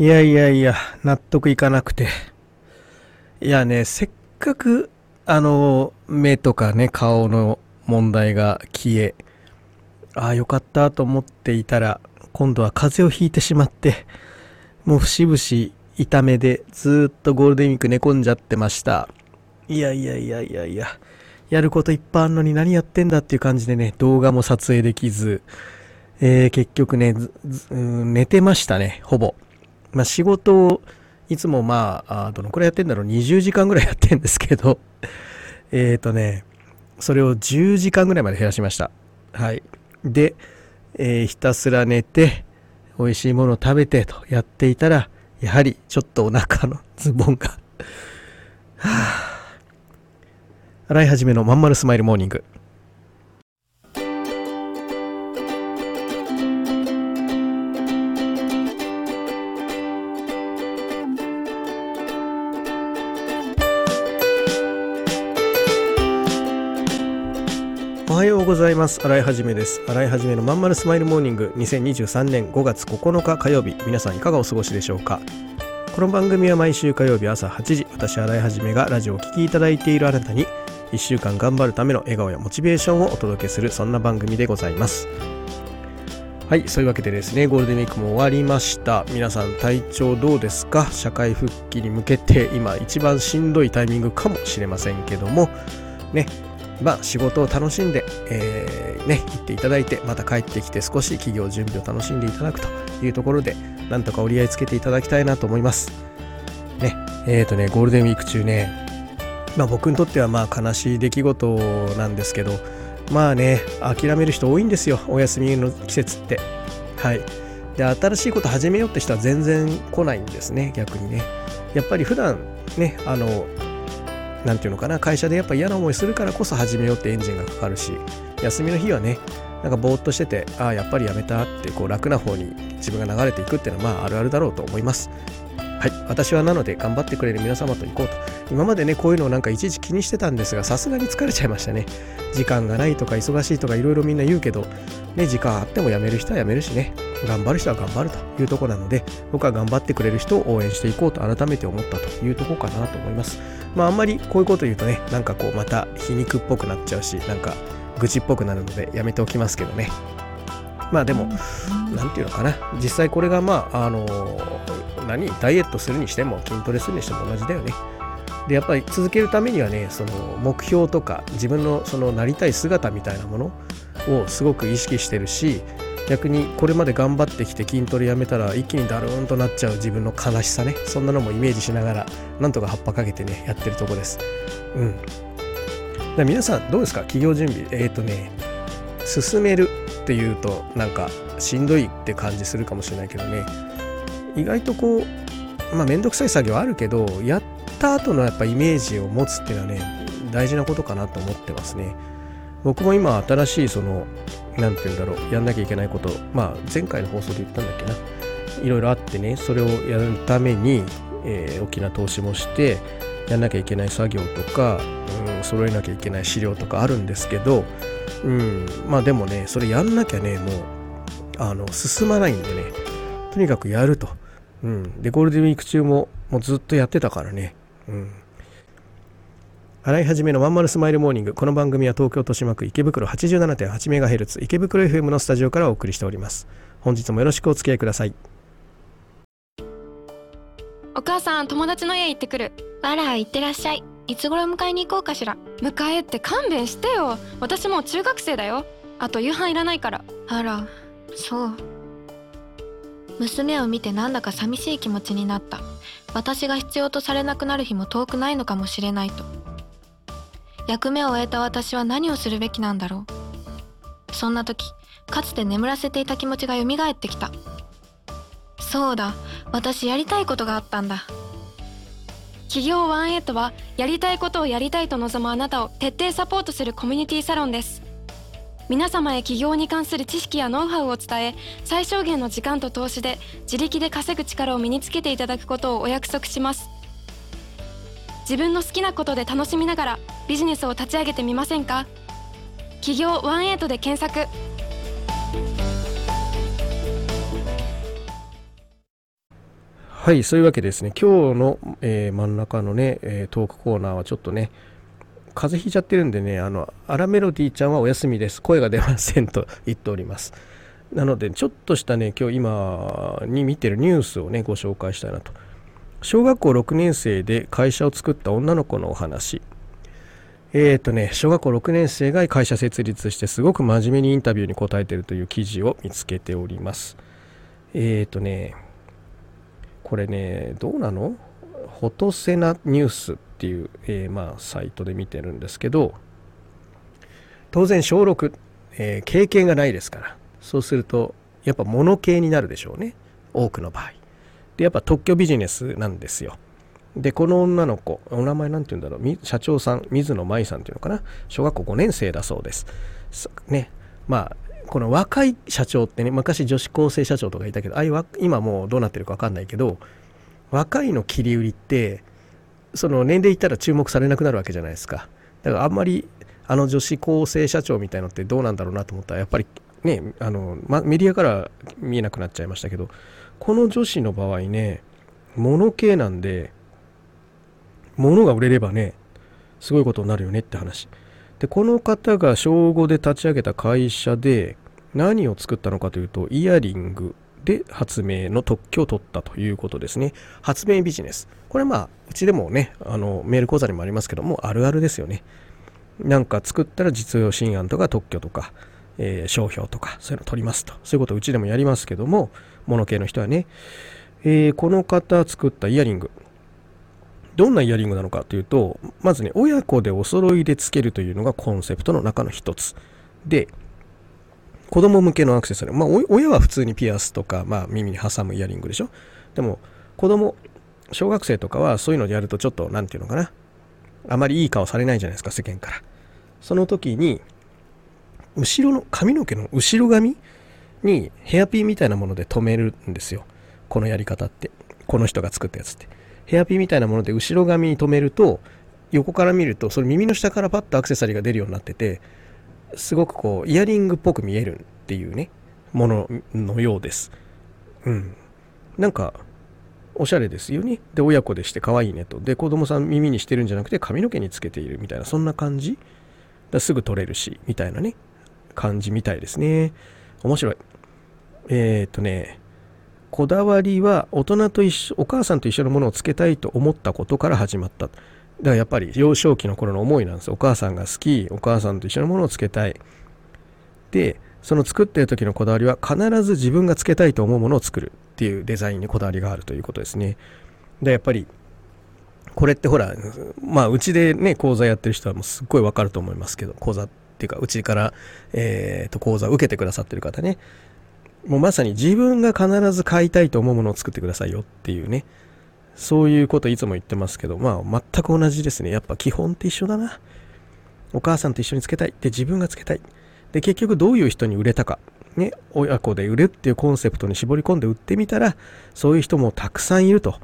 いやいやいや、納得いかなくて。いやね、せっかく、あの、目とかね、顔の問題が消え、ああ、よかったと思っていたら、今度は風邪をひいてしまって、もう節々痛めでずっとゴールデンウィーク寝込んじゃってました。いやいやいやいやいや、やることいっぱいあるのに何やってんだっていう感じでね、動画も撮影できず、えー、結局ね、寝てましたね、ほぼ。まあ、仕事をいつもまあ、どのくらいやってんだろう、20時間ぐらいやってんですけど、えっ、ー、とね、それを10時間ぐらいまで減らしました。はい。で、えー、ひたすら寝て、美味しいものを食べてとやっていたら、やはりちょっとお腹のズボンがはぁ、洗い始めのまんまるスマイルモーニング。ございます。洗いはじめです。洗いはじめのまんまるスマイルモーニング2023年5月9日火曜日。皆さんいかがお過ごしでしょうか？この番組は毎週火曜日朝8時、私洗いはじめがラジオを聴きいただいているあなたに1週間頑張るための笑顔やモチベーションをお届けするそんな番組でございます。はい、そういうわけでですね、ゴールデンウィークも終わりました。皆さん体調どうですか？社会復帰に向けて今一番しんどいタイミングかもしれませんけども、ね、まあ、仕事を楽しんで、えー、ね、行っていただいて、また帰ってきて少し企業準備を楽しんでいただくというところで、なんとか折り合いつけていただきたいなと思います。ね、えっ、ー、とね、ゴールデンウィーク中ね、まあ僕にとってはまあ悲しい出来事なんですけど、まあね、諦める人多いんですよ、お休みの季節って。はい。で、新しいこと始めようって人は全然来ないんですね、逆にね。やっぱり普段ね、あの、何て言うのかな会社でやっぱ嫌な思いするからこそ始めようってエンジンがかかるし休みの日はねなんかぼーっとしててああやっぱりやめたってこう楽な方に自分が流れていくっていうのはまああるあるだろうと思いますはい、私はなので頑張ってくれる皆様と行こうと。今までね、こういうのをなんかいちいち気にしてたんですが、さすがに疲れちゃいましたね。時間がないとか忙しいとかいろいろみんな言うけど、ね、時間あっても辞める人は辞めるしね、頑張る人は頑張るというところなので、僕は頑張ってくれる人を応援していこうと改めて思ったというところかなと思います。まああんまりこういうこと言うとね、なんかこうまた皮肉っぽくなっちゃうし、なんか愚痴っぽくなるのでやめておきますけどね。まあでも、なんていうのかな、実際これがまあ、あの何？ダイエットするにしても筋トレするにしても同じだよね。でやっぱり続けるためにはねその目標とか自分のそのなりたい姿みたいなものをすごく意識してるし逆にこれまで頑張ってきて筋トレやめたら一気にダルーンとなっちゃう自分の悲しさね。そんなのもイメージしながらなんとか葉っぱかけてねやってるとこです。うん。だ皆さんどうですか？企業準備。えっ、ー、とね進めるっていうとなんかしんどいって感じするかもしれないけどね。意外とこうまあ面倒くさい作業あるけどやった後のやっぱイメージを持つっていうのはね大事なことかなと思ってますね。僕も今新しいその何て言うんだろうやんなきゃいけないことまあ前回の放送で言ったんだっけないろいろあってねそれをやるために、えー、大きな投資もしてやんなきゃいけない作業とか、うん、揃えなきゃいけない資料とかあるんですけど、うん、まあでもねそれやんなきゃねもうあの進まないんでねとにかくやるとうん。で、ゴールデンウィーク中ももうずっとやってたからね。うん。洗い始めのまんまるスマイルモーニング。この番組は東京豊島区池袋 87.8MHz 池袋 FM のスタジオからお送りしております。本日もよろしくお付き合いください。お母さん、友達の家行ってくる。あら、行ってらっしゃい。いつ頃迎えに行こうかしら。迎えって勘弁してよ。私もう中学生だよ。あと夕飯いらないから。あら、そう。娘を見てなんだか寂しい気持ちになった私が必要とされなくなる日も遠くないのかもしれないと役目を終えた私は何をするべきなんだろう。そんな時かつて眠らせていた気持ちが蘇ってきた。そうだ私やりたいことがあったんだ。企業ワンエイトはやりたいことをやりたいと望むあなたを徹底サポートするコミュニティサロンです。皆様へ起業に関する知識やノウハウを伝え最小限の時間と投資で自力で稼ぐ力を身につけていただくことをお約束します。自分の好きなことで楽しみながらビジネスを立ち上げてみませんか？起業18で検索。はいそういうわけでですね今日の、えー、真ん中のね、えー、トークコーナーはちょっとね風邪ひいちゃってるんでねあのアラメロディちゃんはお休みです。声が出ませんと 言っております。なのでちょっとしたね今日今に見てるニュースをねご紹介したいなと小学校6年生で会社を作った女の子のお話。えっ、ー、とね小学校6年生が会社設立してすごく真面目にインタビューに答えてるという記事を見つけております。えっ、ー、とねこれねどうなの？フォトセナニュースっていう、えー、まあサイトで見てるんですけど当然小6、えー、経験がないですから。そうするとやっぱ物系になるでしょうね。多くの場合。でやっぱ特許ビジネスなんですよ。でこの女の子お名前なんて言うんだろう？社長さん水野舞さんっていうのかな？小学校5年生だそうです。ね。まあこの若い社長ってね昔女子高生社長とかいたけどあいう今もうどうなってるか分かんないけど若いの切り売りってその年齢いったら注目されなくなるわけじゃないですか。だからあんまりあの女子高生社長みたいのってどうなんだろうなと思ったらやっぱりねあの、ま、メディアから見えなくなっちゃいましたけどこの女子の場合ね物系なんで物が売れればねすごいことになるよねって話。でこの方が小5で立ち上げた会社で何を作ったのかというとイヤリングで発明の特許を取ったということですね。発明ビジネス。これまあうちでもねあのメール講座にもありますけどもあるあるですよね。なんか作ったら実用新案とか特許とかえー、商標とかそういうの取りますと。そういうことをうちでもやりますけども物系の人はね、えー、この方作ったイヤリング。どんなイヤリングなのかというとまずね親子でお揃いでつけるというのがコンセプトの中の一つ。で子供向けのアクセサリー。まあ親は普通にピアスとか、まあ、耳に挟むイヤリングでしょ。でも子供小学生とかはそういうのでやるとちょっと何て言うのかな。あまりいい顔されないじゃないですか世間から。その時に後ろの髪の毛の後ろ髪にヘアピンみたいなもので留めるんですよ。このやり方って。この人が作ったやつって。ヘアピンみたいなもので後ろ髪に留めると横から見るとそれ耳の下からパッとアクセサリーが出るようになっててすごくこうイヤリングっぽく見えるっていうねもののようです。うん。なんかおしゃれですよね。で親子でして可愛いねと。で子供さん耳にしてるんじゃなくて髪の毛につけているみたいなそんな感じ。だすぐ取れるしみたいなね。感じみたいですね。面白い。えー、っとね、こだわりは大人と一緒、お母さんと一緒のものをつけたいと思ったことから始まった。だからやっぱり幼少期の頃の思いなんですお母さんが好き、お母さんと一緒のものをつけたい。で、その作ってる時のこだわりは必ず自分がつけたいと思うものを作るっていうデザインにこだわりがあるということですね。で、やっぱりこれってほら、まあうちでね、講座やってる人はもうすっごいわかると思いますけど、講座っていうかうちから、えー、と講座を受けてくださってる方ね。もうまさに自分が必ず買いたいと思うものを作ってくださいよっていうね。そういうこといつも言ってますけどまあ全く同じですね。やっぱ基本って一緒だな。お母さんと一緒につけたい。で自分がつけたい。で結局どういう人に売れたか。ね親子で売るっていうコンセプトに絞り込んで売ってみたらそういう人もたくさんいると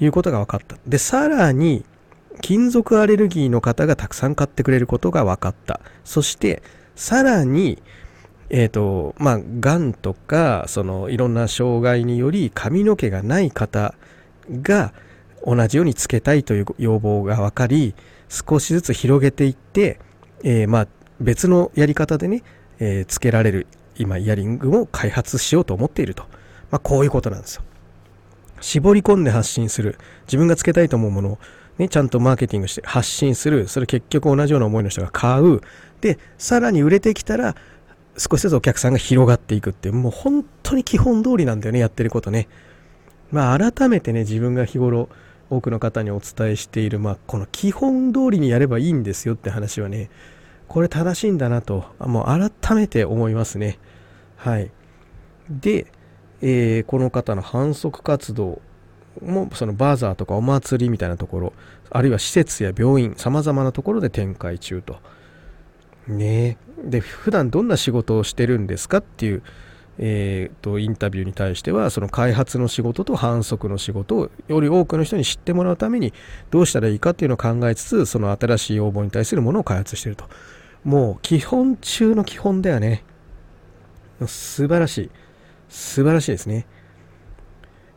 いうことが分かった。でさらに金属アレルギーの方がたくさん買ってくれることが分かった。そして、さらに、えっ、ー、と、まあ、がんとか、その、いろんな障害により髪の毛がない方が同じようにつけたいという要望が分かり、少しずつ広げていって、えー、まあ、別のやり方でね、えー、つけられる今イヤリングを開発しようと思っていると。まあ、こういうことなんですよ。絞り込んで発信する。自分がつけたいと思うものをね、ちゃんとマーケティングして発信する。それ結局同じような思いの人が買う。で、さらに売れてきたら、少しずつお客さんが広がっていくっていう、もう本当に基本通りなんだよね、やってることね。まあ改めてね、自分が日頃多くの方にお伝えしている、まあこの基本通りにやればいいんですよって話はね、これ正しいんだなと、もう改めて思いますね。はい。で、えー、この方の反則活動もそのバーザーとかお祭りみたいなところあるいは施設や病院さまざまなところで展開中と。ね。で普段どんな仕事をしてるんですかっていう、えーと、インタビューに対してはその開発の仕事と反則の仕事をより多くの人に知ってもらうためにどうしたらいいかっていうのを考えつつその新しい要望に対するものを開発してると。もう基本中の基本だよね。素晴らしい。素晴らしいですね。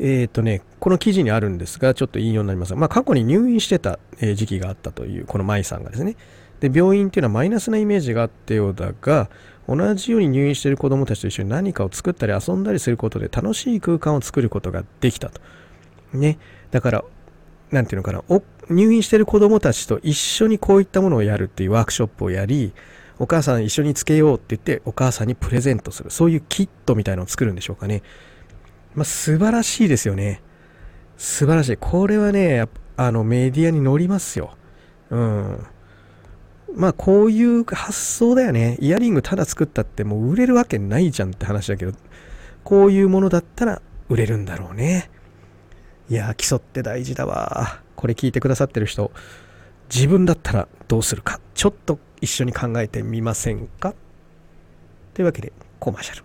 えっ、とね、この記事にあるんですが、ちょっと引用になりますが、まあ、過去に入院してた時期があったという、この舞さんがですね。で、病院っていうのはマイナスなイメージがあったようだが、同じように入院している子どもたちと一緒に何かを作ったり遊んだりすることで楽しい空間を作ることができたと。ね。だから、なんていうのかな、お入院している子どもたちと一緒にこういったものをやるっていうワークショップをやり、お母さん一緒につけようって言ってお母さんにプレゼントする。そういうキットみたいのを作るんでしょうかね。まあ、素晴らしいですよね。素晴らしい。これはね、あのメディアに載りますよ。うん。まあこういう発想だよね。イヤリングただ作ったってもう売れるわけないじゃんって話だけど、こういうものだったら売れるんだろうね。いや、基礎って大事だわ。これ聞いてくださってる人、自分だったらどうするか、ちょっと一緒に考えてみませんか？というわけで、コマーシャル。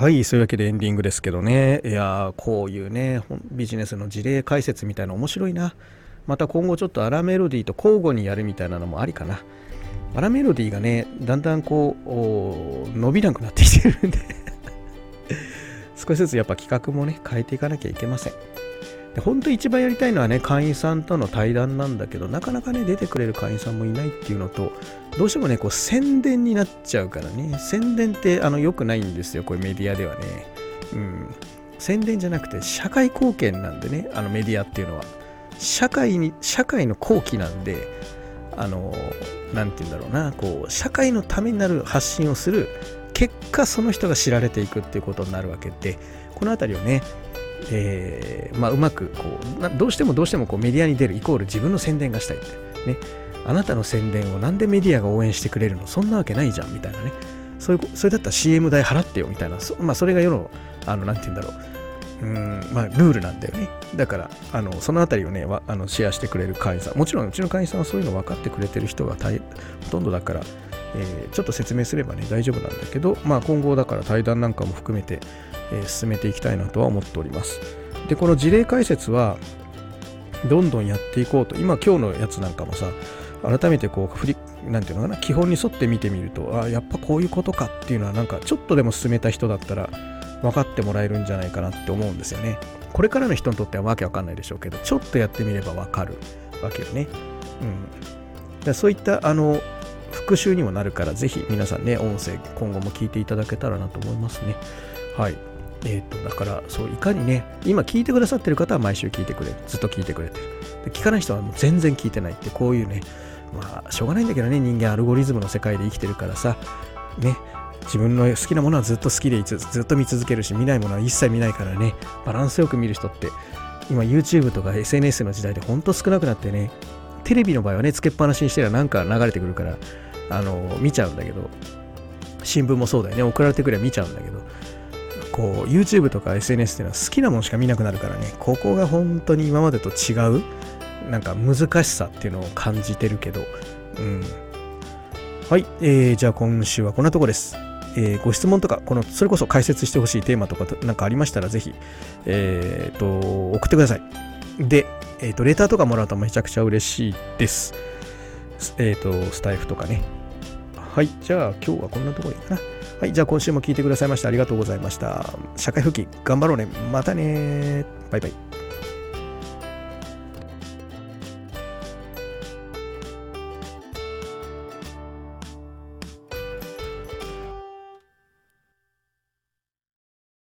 はい、そういうわけでエンディングですけどね。いやこういうね、ビジネスの事例解説みたいな面白いな。また今後ちょっとアラメロディーと交互にやるみたいなのもありかな。アラメロディーがね、だんだんこう、伸びなくなってきてるんで 少しずつやっぱ企画もね、変えていかなきゃいけません。で本当一番やりたいのはね、会員さんとの対談なんだけど、なかなかね、出てくれる会員さんもいないっていうのと、どうしてもね、こう宣伝になっちゃうからね、宣伝ってあの良くないんですよ、これメディアではね。うん。宣伝じゃなくて、社会貢献なんでね、あのメディアっていうのは。社会に、社会の後期なんで、あの、なんて言うんだろうな、こう、社会のためになる発信をする、結果その人が知られていくっていうことになるわけで、このあたりをね、えー、まあ、うまくこうどうしてもどうしてもこうメディアに出るイコール自分の宣伝がしたいって。ね。あなたの宣伝をなんでメディアが応援してくれるの？そんなわけないじゃんみたいなね。そういうそれだったら CM 代払ってよみたいな。そ,、まあ、それが世のあのなんて言うんだろう。うんまあルールなんだよね。だからあのそのあたりをねあのシェアしてくれる会員さんもちろんうちの会員さんはそういうの分かってくれてる人がほとんどだからえー、ちょっと説明すればね大丈夫なんだけど、まあ、今後だから対談なんかも含めて、えー、進めていきたいなとは思っております。で、この事例解説は、どんどんやっていこうと、今今日のやつなんかもさ、改めてこう、振り、なんていうのかな、基本に沿って見てみると、あやっぱこういうことかっていうのは、なんかちょっとでも進めた人だったら、分かってもらえるんじゃないかなって思うんですよね。これからの人にとってはわけわかんないでしょうけど、ちょっとやってみればわかるわけよね。うん。だそういった、あの、復習にもなるから、ぜひ皆さんね、音声今後も聞いていただけたらなと思いますね。はい。えっ、ー、と、だから、そう、いかにね、今聞いてくださってる方は毎週聞いてくれる。ずっと聞いてくれてる。で聞かない人はもう全然聞いてないって、こういうね、まあ、しょうがないんだけどね、人間アルゴリズムの世界で生きてるからさ、ね、自分の好きなものはずっと好きでずっと見続けるし、見ないものは一切見ないからね、バランスよく見る人って、今 YouTube とか SNS の時代でほんと少なくなってね、テレビの場合はね、つけっぱなしにしてらなんか流れてくるから、あの、見ちゃうんだけど、新聞もそうだよね、送られてくれば見ちゃうんだけど、こう、YouTube とか SNS っていうのは好きなものしか見なくなるからね、ここが本当に今までと違う、なんか難しさっていうのを感じてるけど、うん。はい、えー、じゃあ今週はこんなとこです。えー、ご質問とか、この、それこそ解説してほしいテーマとかなんかありましたら、ぜひ、えー、と、送ってください。で、えっ、ー、と、レターとかもらうとめちゃくちゃ嬉しいです。えっ、と、スタイフとかね。はい。じゃあ、今日はこんなところでいいかな。はい。じゃあ、今週も聞いてくださいましてありがとうございました。社会復帰、頑張ろうね。またねバイバイ。